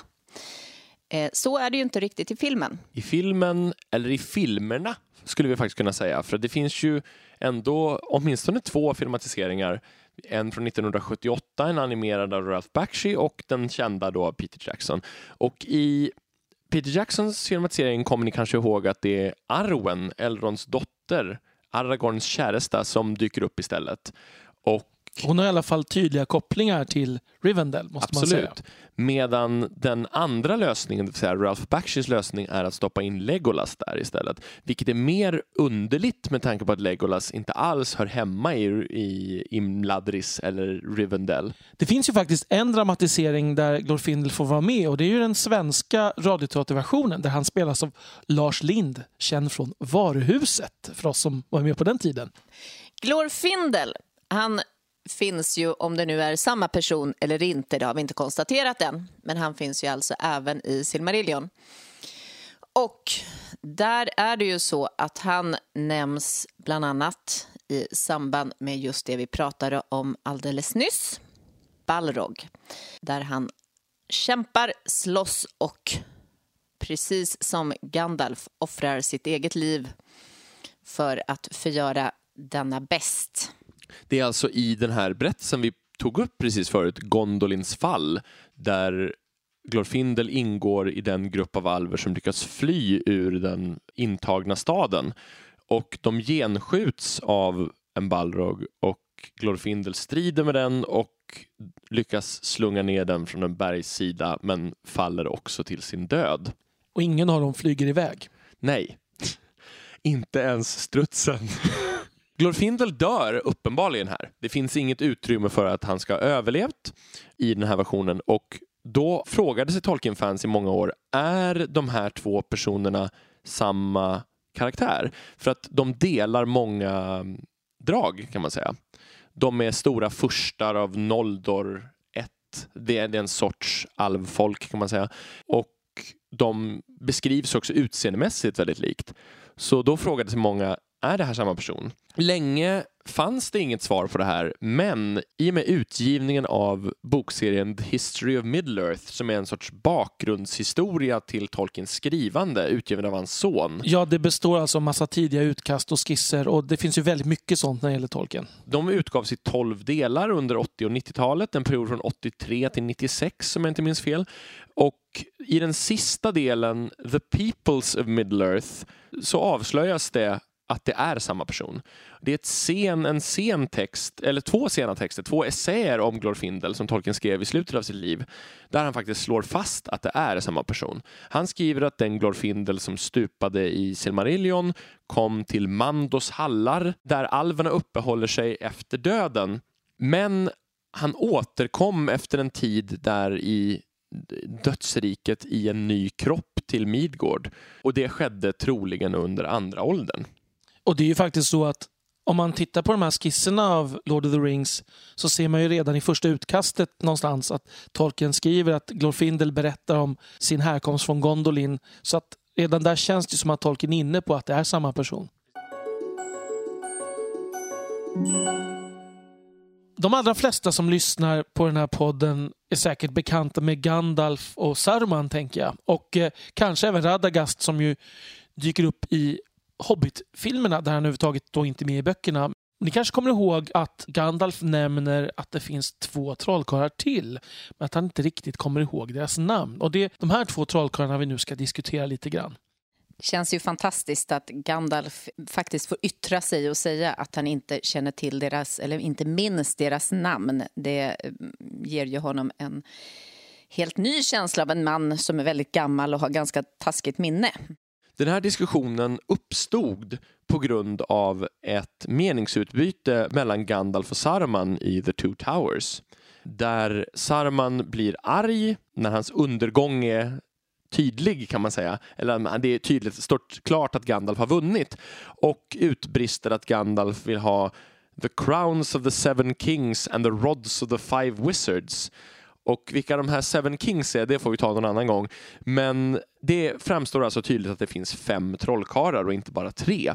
Eh, så är det ju inte riktigt i filmen. I filmen, eller i filmerna, skulle vi faktiskt kunna säga. För det finns ju ändå åtminstone två filmatiseringar. En från 1978, en animerad av Ralph Bakshi och den kända då Peter Jackson. Och i Peter Jacksons filmatisering kommer ni kanske ihåg att det är Arwen, Elrons dotter, Aragorns käresta, som dyker upp istället. Och hon har i alla fall tydliga kopplingar till Rivendell, måste man säga. Absolut. Medan den andra lösningen, det vill säga Ralph Bakshis lösning, är att stoppa in Legolas där istället. Vilket är mer underligt med tanke på att Legolas inte alls hör hemma i, i Imladris eller Rivendell. Det finns ju faktiskt en dramatisering där Glorfindel får vara med och det är ju den svenska radioteaterversionen där han spelas av Lars Lind, känd från Varuhuset, för oss som var med på den tiden. Glorfindel, han finns ju, om det nu är samma person eller inte, det har vi inte konstaterat än, men han finns ju alltså även i Silmarillion. Och där är det ju så att han nämns bland annat i samband med just det vi pratade om alldeles nyss, Balrog, där han kämpar, slåss och precis som Gandalf offrar sitt eget liv för att förgöra denna bäst. Det är alltså i den här berättelsen vi tog upp precis förut, Gondolins fall, där Glorfindel ingår i den grupp av alver som lyckas fly ur den intagna staden. Och de genskjuts av en Balrog och Glorfindel strider med den och lyckas slunga ner den från en bergssida men faller också till sin död. Och ingen av dem flyger iväg. Nej, <laughs> inte ens strutsen. <laughs> Glorfindel dör uppenbarligen här. Det finns inget utrymme för att han ska ha överlevt i den här versionen och då frågade sig Tolkien-fans i många år, är de här två personerna samma karaktär? För att de delar många mm, drag kan man säga. De är stora furstar av Noldor 1. Det är en sorts alvfolk kan man säga. Och de beskrivs också utseendemässigt väldigt likt. Så då frågade sig många, är det här samma person? Länge fanns det inget svar på det här, men i och med utgivningen av bokserien The History of Middle-earth, som är en sorts bakgrundshistoria till Tolkiens skrivande, utgiven av hans son. Ja, det består alltså av massa tidiga utkast och skisser och det finns ju väldigt mycket sånt när det gäller Tolkien. De utgavs i 12 delar under 80 och 90-talet, en period från 83 till 96 om jag inte minns fel. Och i den sista delen, The Peoples of Middle-earth, så avslöjas det att det är samma person. Det är ett sen, en sen text, eller två sena texter, två essäer om Glorfindel som Tolkien skrev i slutet av sitt liv, där han faktiskt slår fast att det är samma person. Han skriver att den Glorfindel som stupade i Silmarillion kom till Mandos hallar, där alverna uppehåller sig efter döden. Men han återkom efter en tid där i dödsriket i en ny kropp till Midgård. Och det skedde troligen under andra åldern. Och det är ju faktiskt så att om man tittar på de här skisserna av Lord of the Rings så ser man ju redan i första utkastet någonstans att Tolkien skriver att Glorfindel berättar om sin härkomst från Gondolin. Så att redan där känns det som att Tolkien är inne på att det är samma person. De allra flesta som lyssnar på den här podden är säkert bekanta med Gandalf och Saruman, tänker jag. Och eh, kanske även Radagast som ju dyker upp i Hobbit-filmerna där han överhuvudtaget då inte är med i böckerna. Ni kanske kommer ihåg att Gandalf nämner att det finns två trollkarlar till, men att han inte riktigt kommer ihåg deras namn. Och det är de här två trollkarlarna vi nu ska diskutera lite grann. Det känns ju fantastiskt att Gandalf faktiskt får yttra sig och säga att han inte känner till deras, eller inte minns deras namn. Det eh, ger ju honom en helt ny känsla av en man som är väldigt gammal och har ganska taskigt minne. Den här diskussionen uppstod på grund av ett meningsutbyte mellan Gandalf och Saruman i The Two Towers. Där Saruman blir arg när hans undergång är tydlig kan man säga. Eller det är tydligt, står klart att Gandalf har vunnit. Och utbrister att Gandalf vill ha The crowns of the seven kings and the rods of the five wizards. Och vilka de här Seven Kings är, det får vi ta någon annan gång. Men det framstår alltså tydligt att det finns fem trollkarlar och inte bara tre.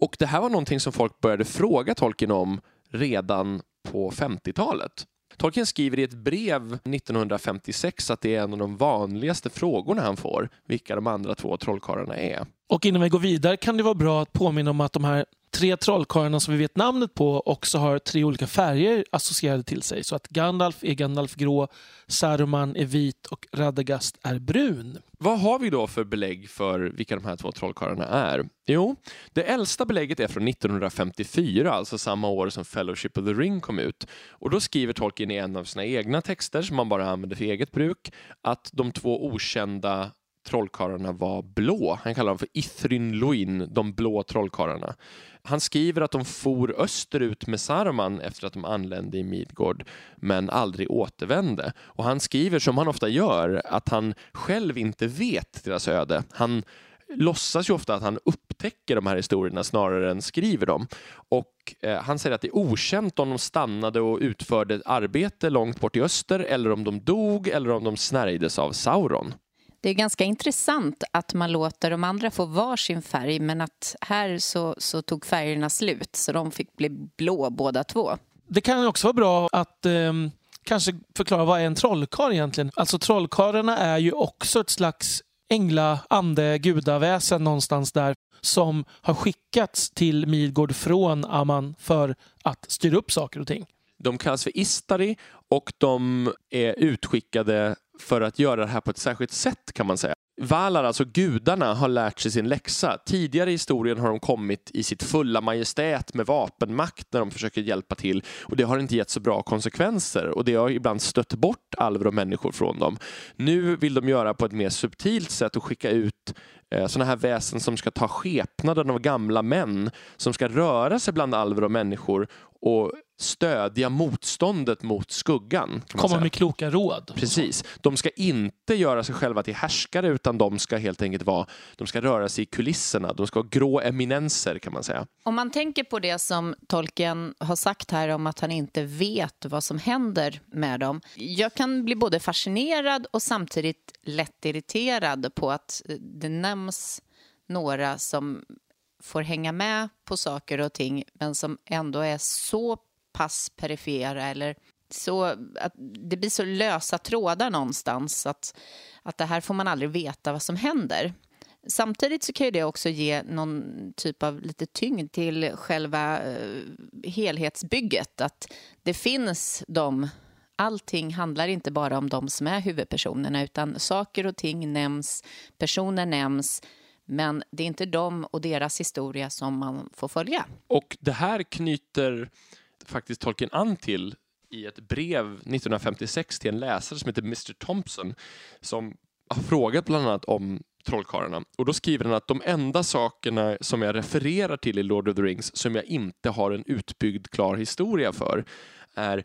Och det här var någonting som folk började fråga Tolkien om redan på 50-talet. Tolkien skriver i ett brev 1956 att det är en av de vanligaste frågorna han får, vilka de andra två trollkarlarna är. Och innan vi går vidare kan det vara bra att påminna om att de här tre trollkarlarna som vi vet namnet på också har tre olika färger associerade till sig. Så att Gandalf är Gandalf grå, Saruman är vit och Radagast är brun. Vad har vi då för belägg för vilka de här två trollkarlarna är? Jo, det äldsta belägget är från 1954, alltså samma år som Fellowship of the Ring kom ut. Och då skriver Tolkien i en av sina egna texter, som man bara använder för eget bruk, att de två okända trollkarlarna var blå. Han kallar dem för Ithryn Luin, de blå trollkarlarna. Han skriver att de for österut med Saruman efter att de anlände i Midgård men aldrig återvände. Och han skriver, som han ofta gör, att han själv inte vet deras öde. Han låtsas ju ofta att han upptäcker de här historierna snarare än skriver dem. Och eh, Han säger att det är okänt om de stannade och utförde ett arbete långt bort i öster eller om de dog eller om de snärjdes av Sauron. Det är ganska intressant att man låter de andra få varsin färg men att här så, så tog färgerna slut så de fick bli blå båda två. Det kan också vara bra att eh, kanske förklara vad är en trollkarl egentligen? Alltså trollkarlarna är ju också ett slags ängla, ande, gudaväsen någonstans där som har skickats till Midgård från Aman för att styra upp saker och ting. De kallas för Istari och de är utskickade för att göra det här på ett särskilt sätt kan man säga. Valar, alltså gudarna, har lärt sig sin läxa. Tidigare i historien har de kommit i sitt fulla majestät med vapenmakt när de försöker hjälpa till och det har inte gett så bra konsekvenser och det har ibland stött bort alver och människor från dem. Nu vill de göra på ett mer subtilt sätt och skicka ut eh, sådana här väsen som ska ta skepnaden av gamla män som ska röra sig bland alver och människor och stödja motståndet mot skuggan. Komma med kloka råd. Precis. De ska inte göra sig själva till härskare utan de ska helt enkelt vara, de ska röra sig i kulisserna. De ska ha grå eminenser kan man säga. Om man tänker på det som Tolkien har sagt här om att han inte vet vad som händer med dem. Jag kan bli både fascinerad och samtidigt lätt irriterad på att det nämns några som får hänga med på saker och ting men som ändå är så pass perifera eller så att det blir så lösa trådar någonstans att, att det här får man aldrig veta vad som händer. Samtidigt så kan ju det också ge någon typ av lite tyngd till själva uh, helhetsbygget. Att det finns de allting handlar inte bara om de som är huvudpersonerna utan saker och ting nämns, personer nämns men det är inte dem och deras historia som man får följa. Och det här knyter faktiskt Tolkien an till i ett brev 1956 till en läsare som heter Mr Thompson som har frågat bland annat om trollkarlarna. Och då skriver han att de enda sakerna som jag refererar till i Lord of the Rings som jag inte har en utbyggd klar historia för är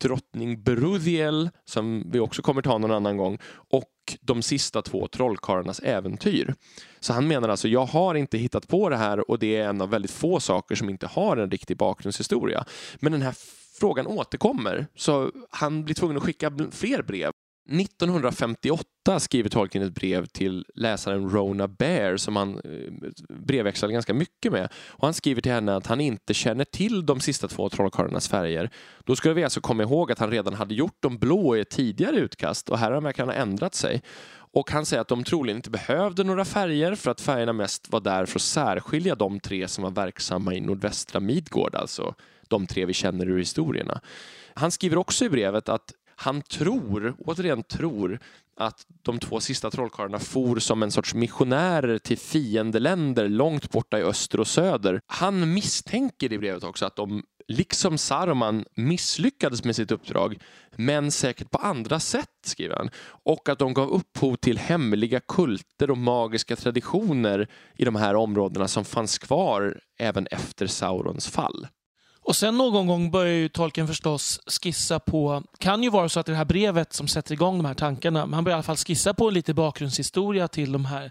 drottning Berudiel, som vi också kommer ta någon annan gång, och de sista två trollkarlarnas äventyr. Så han menar alltså, jag har inte hittat på det här och det är en av väldigt få saker som inte har en riktig bakgrundshistoria. Men den här frågan återkommer, så han blir tvungen att skicka fler brev 1958 skriver Tolkien ett brev till läsaren Rona Bear som han eh, brevväxlade ganska mycket med. Och han skriver till henne att han inte känner till de sista två trollkarlarnas färger. Då ska vi alltså komma ihåg att han redan hade gjort de blå i ett tidigare utkast och här har han ha ändrat sig. Och han säger att de troligen inte behövde några färger för att färgerna mest var där för att särskilja de tre som var verksamma i nordvästra Midgård, alltså de tre vi känner ur historierna. Han skriver också i brevet att han tror, återigen tror, att de två sista trollkarlarna for som en sorts missionärer till fiendeländer långt borta i öster och söder. Han misstänker i brevet också att de, liksom Saruman, misslyckades med sitt uppdrag, men säkert på andra sätt, skriver han. Och att de gav upphov till hemliga kulter och magiska traditioner i de här områdena som fanns kvar även efter Saurons fall. Och sen någon gång börjar ju tolken förstås skissa på, kan ju vara så att det här brevet som sätter igång de här tankarna, men han börjar i alla fall skissa på lite bakgrundshistoria till de här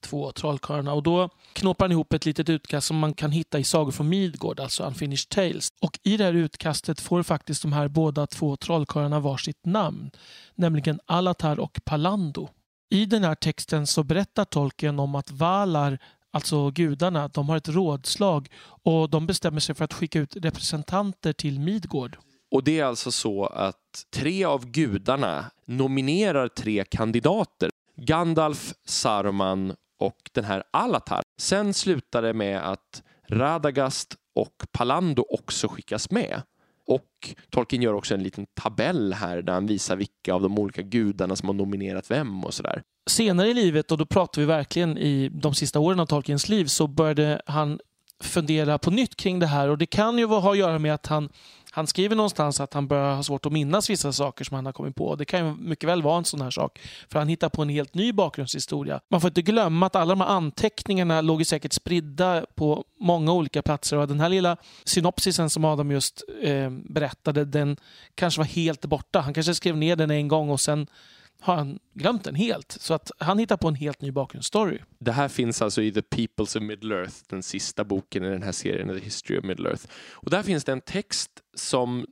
två trollkarlarna och då knåpar han ihop ett litet utkast som man kan hitta i Sagor från Midgård, alltså Unfinished Tales. Och i det här utkastet får faktiskt de här båda två trollkarlarna varsitt namn, nämligen Alatar och Palando. I den här texten så berättar tolken om att Valar alltså gudarna, de har ett rådslag och de bestämmer sig för att skicka ut representanter till Midgård. Och det är alltså så att tre av gudarna nominerar tre kandidater. Gandalf, Saruman och den här Alatar. Sen slutar det med att Radagast och Palando också skickas med. Och Tolkien gör också en liten tabell här där han visar vilka av de olika gudarna som har nominerat vem och sådär. Senare i livet, och då pratar vi verkligen i de sista åren av Tolkiens liv, så började han fundera på nytt kring det här och det kan ju ha att göra med att han han skriver någonstans att han börjar ha svårt att minnas vissa saker som han har kommit på. Det kan ju mycket väl vara en sån här sak. För han hittar på en helt ny bakgrundshistoria. Man får inte glömma att alla de här anteckningarna låg säkert spridda på många olika platser. Och den här lilla synopsisen som Adam just eh, berättade, den kanske var helt borta. Han kanske skrev ner den en gång och sen har han glömt den helt. Så att han hittar på en helt ny bakgrundsstory. Det här finns alltså i The Peoples of Middle-earth, den sista boken i den här serien, The History of Middle-earth. Och där finns det en text som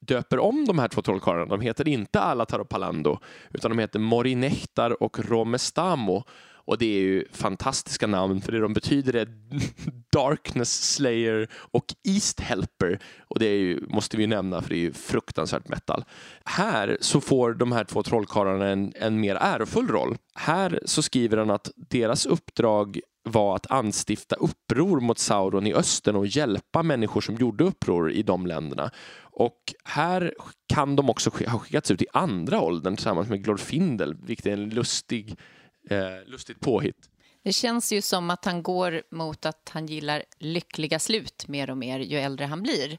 döper om de här två trollkarlarna. De heter inte Alatar och Palando, utan de heter Morinehtar och Romestamo. Och det är ju fantastiska namn för det de betyder är <laughs> Darkness Slayer och East Helper. Och det är ju, måste vi ju nämna för det är ju fruktansvärt metal. Här så får de här två trollkarlarna en, en mer ärofull roll. Här så skriver han att deras uppdrag var att anstifta uppror mot Sauron i östern och hjälpa människor som gjorde uppror i de länderna. Och här kan de också ha skickats ut i andra åldern tillsammans med Glorfindel, vilket är en lustig eh, lustigt påhitt. Det känns ju som att han går mot att han gillar lyckliga slut mer och mer ju äldre han blir.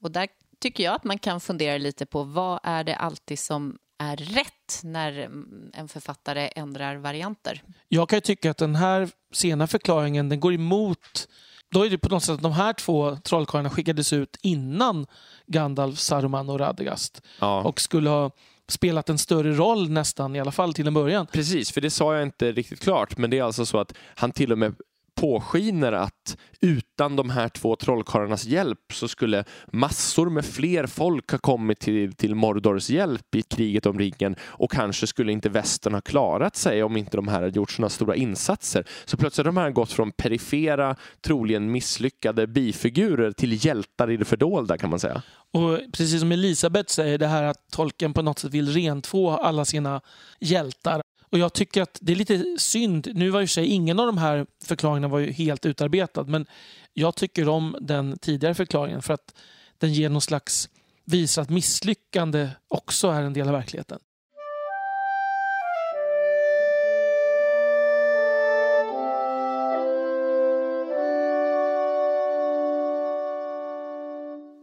Och där tycker jag att man kan fundera lite på vad är det alltid som är rätt när en författare ändrar varianter? Jag kan tycka att den här sena förklaringen den går emot då är det på något sätt att de här två trollkarlarna skickades ut innan Gandalf, Saruman och Radagast. Ja. Och skulle ha spelat en större roll nästan, i alla fall till en början. Precis, för det sa jag inte riktigt klart, men det är alltså så att han till och med påskiner att utan de här två trollkarlarnas hjälp så skulle massor med fler folk ha kommit till, till Mordors hjälp i kriget om ringen och kanske skulle inte västern ha klarat sig om inte de här hade gjort sådana stora insatser. Så plötsligt har de här gått från perifera, troligen misslyckade bifigurer till hjältar i det fördolda kan man säga. Och precis som Elisabeth säger, det här att tolken på något sätt vill rentvå alla sina hjältar. Och jag tycker att det är lite synd. Nu var ju sig ingen av de här förklaringarna var ju helt utarbetad, men jag tycker om den tidigare förklaringen för att den ger någon slags visar att misslyckande också är en del av verkligheten.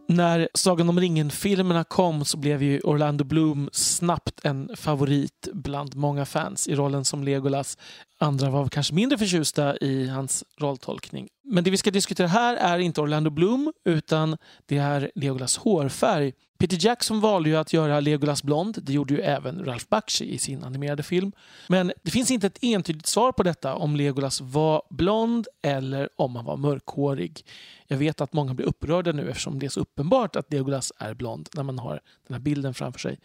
När Sagan om ringen-filmerna kom så blev ju Orlando Bloom snabbt en favorit bland många fans i rollen som Legolas. Andra var kanske mindre förtjusta i hans rolltolkning. Men det vi ska diskutera här är inte Orlando Bloom utan det är Legolas hårfärg. Peter Jackson valde ju att göra Legolas blond. Det gjorde ju även Ralph Bakshi i sin animerade film. Men det finns inte ett entydigt svar på detta om Legolas var blond eller om han var mörkhårig. Jag vet att många blir upprörda nu eftersom det är så uppenbart att Legolas är blond när man har den här bilden framför sig.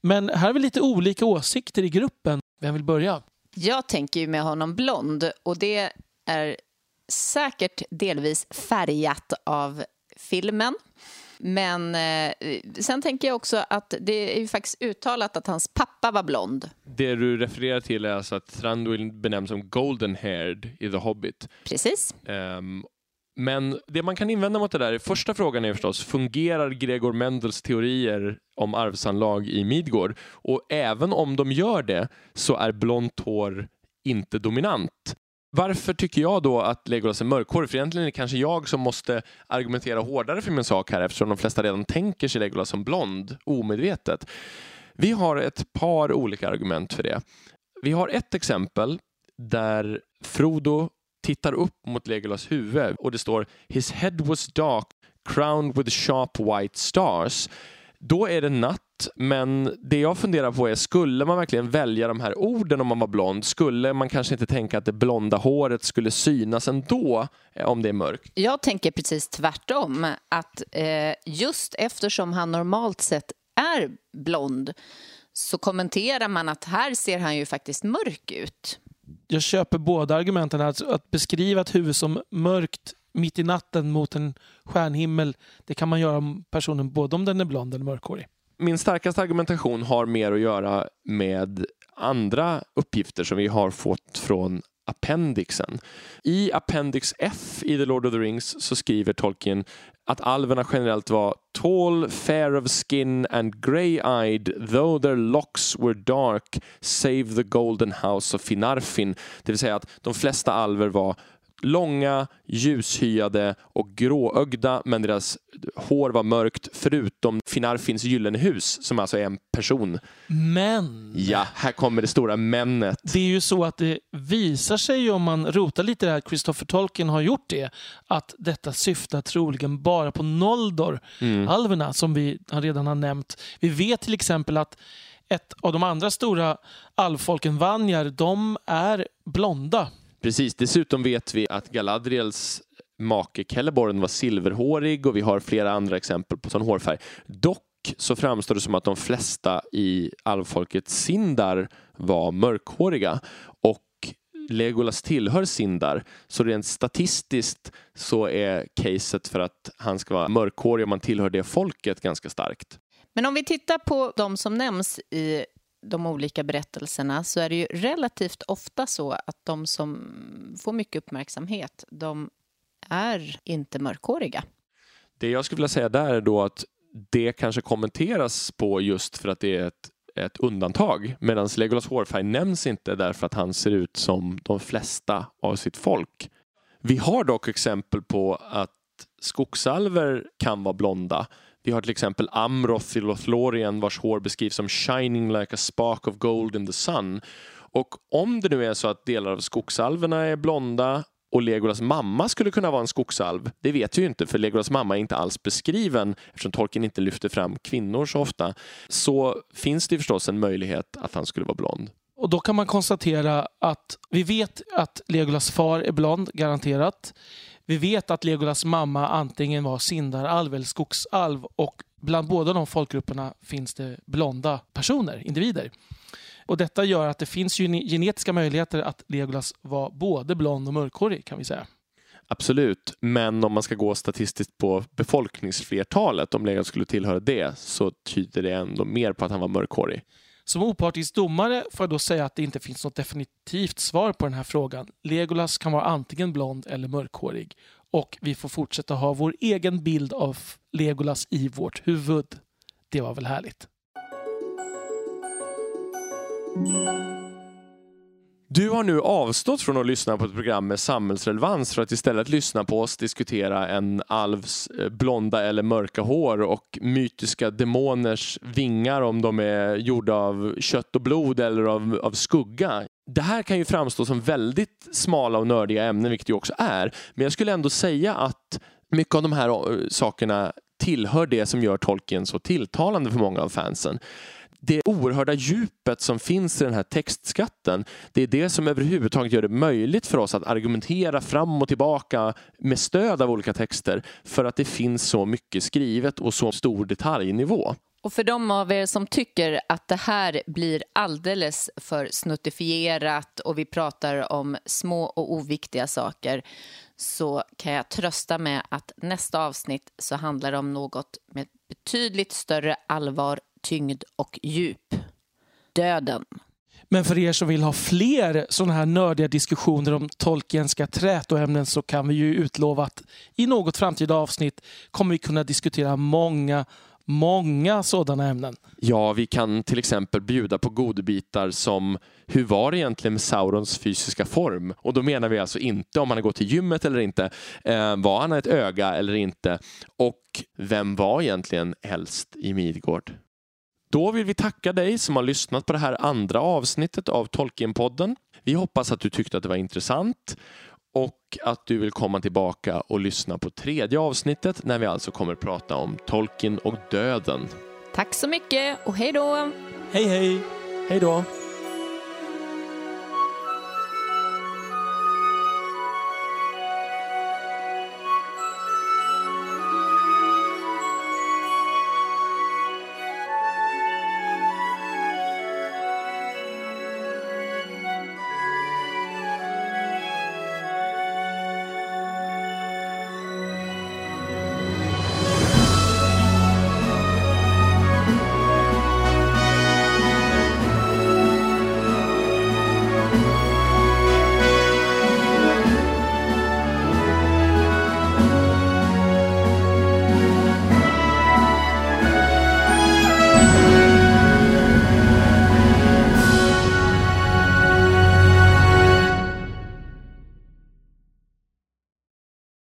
Men här har vi lite olika åsikter i gruppen. Vem vill börja? Jag tänker ju med honom blond och det är säkert delvis färgat av filmen. Men eh, sen tänker jag också att det är ju faktiskt uttalat att hans pappa var blond. Det du refererar till är alltså att Thranduil benämns som golden haired i The Hobbit. Precis. Um, men det man kan invända mot det där, första frågan är förstås, fungerar Gregor Mendels teorier om arvsanlag i Midgård? Och även om de gör det så är blont hår inte dominant. Varför tycker jag då att Legolas är mörkhårig? För egentligen är det kanske jag som måste argumentera hårdare för min sak här eftersom de flesta redan tänker sig Legolas som blond, omedvetet. Vi har ett par olika argument för det. Vi har ett exempel där Frodo tittar upp mot Legolas huvud och det står “His head was dark, crowned with sharp white stars”. Då är det natt, men det jag funderar på är, skulle man verkligen välja de här orden om man var blond? Skulle man kanske inte tänka att det blonda håret skulle synas ändå eh, om det är mörkt? Jag tänker precis tvärtom, att eh, just eftersom han normalt sett är blond så kommenterar man att här ser han ju faktiskt mörk ut. Jag köper båda argumenten. Alltså att beskriva ett huvud som mörkt mitt i natten mot en stjärnhimmel, det kan man göra om personen både om den är blond eller mörkhårig. Min starkaste argumentation har mer att göra med andra uppgifter som vi har fått från appendixen. I Appendix F i The Lord of the Rings så skriver Tolkien att alverna generellt var tall, fair of skin and grey-eyed, though their locks were dark, save the golden house of Finarfin. Det vill säga att de flesta alver var långa, ljushyade och gråögda men deras hår var mörkt förutom Finarfins gyllene hus som alltså är en person. Men! Ja, här kommer det stora männet. Det är ju så att det visar sig om man rotar lite där, Christopher Tolkien har gjort det, att detta syftar troligen bara på Noldor, mm. alverna som vi redan har nämnt. Vi vet till exempel att ett av de andra stora alvfolken, Vanjar, de är blonda. Precis, dessutom vet vi att Galadriels make Celeborn var silverhårig och vi har flera andra exempel på sån hårfärg. Dock så framstår det som att de flesta i alvfolket Sindar var mörkhåriga och Legolas tillhör Sindar, så rent statistiskt så är caset för att han ska vara mörkhårig om man tillhör det folket ganska starkt. Men om vi tittar på de som nämns i de olika berättelserna så är det ju relativt ofta så att de som får mycket uppmärksamhet, de är inte mörkhåriga. Det jag skulle vilja säga där är då att det kanske kommenteras på just för att det är ett, ett undantag medan Legolas hårfärg nämns inte därför att han ser ut som de flesta av sitt folk. Vi har dock exempel på att skogsalver kan vara blonda vi har till exempel Amroth i Lothlorien vars hår beskrivs som shining like a spark of gold in the sun. Och om det nu är så att delar av skogsalverna är blonda och Legolas mamma skulle kunna vara en skogsalv, det vet vi ju inte för Legolas mamma är inte alls beskriven eftersom Tolkien inte lyfter fram kvinnor så ofta. Så finns det förstås en möjlighet att han skulle vara blond. Och då kan man konstatera att vi vet att Legolas far är blond, garanterat. Vi vet att Legolas mamma antingen var sindaralv eller skogsalv och bland båda de folkgrupperna finns det blonda personer, individer. Och Detta gör att det finns genetiska möjligheter att Legolas var både blond och mörkhårig kan vi säga. Absolut, men om man ska gå statistiskt på befolkningsflertalet, om Legolas skulle tillhöra det, så tyder det ändå mer på att han var mörkhårig. Som opartisk domare får jag då säga att det inte finns något definitivt svar på den här frågan. Legolas kan vara antingen blond eller mörkhårig. Och vi får fortsätta ha vår egen bild av Legolas i vårt huvud. Det var väl härligt? Du har nu avstått från att lyssna på ett program med samhällsrelevans för att istället lyssna på oss diskutera en alvs eh, blonda eller mörka hår och mytiska demoners vingar om de är gjorda av kött och blod eller av, av skugga. Det här kan ju framstå som väldigt smala och nördiga ämnen, vilket det också är. Men jag skulle ändå säga att mycket av de här eh, sakerna tillhör det som gör Tolkien så tilltalande för många av fansen det oerhörda djupet som finns i den här textskatten, det är det som överhuvudtaget gör det möjligt för oss att argumentera fram och tillbaka med stöd av olika texter för att det finns så mycket skrivet och så stor detaljnivå. Och för de av er som tycker att det här blir alldeles för snuttifierat och vi pratar om små och oviktiga saker så kan jag trösta med att nästa avsnitt så handlar det om något med betydligt större allvar tyngd och djup. Döden. Men för er som vill ha fler sådana här nördiga diskussioner om Tolkienska trätoämnen så kan vi ju utlova att i något framtida avsnitt kommer vi kunna diskutera många, många sådana ämnen. Ja, vi kan till exempel bjuda på godbitar som hur var det egentligen med Saurons fysiska form? Och då menar vi alltså inte om han har gått till gymmet eller inte. Eh, var han ett öga eller inte? Och vem var egentligen äldst i Midgård? Då vill vi tacka dig som har lyssnat på det här andra avsnittet av Tolkienpodden. Vi hoppas att du tyckte att det var intressant och att du vill komma tillbaka och lyssna på tredje avsnittet när vi alltså kommer att prata om Tolkien och döden. Tack så mycket och hej då! Hej hej! Hej då!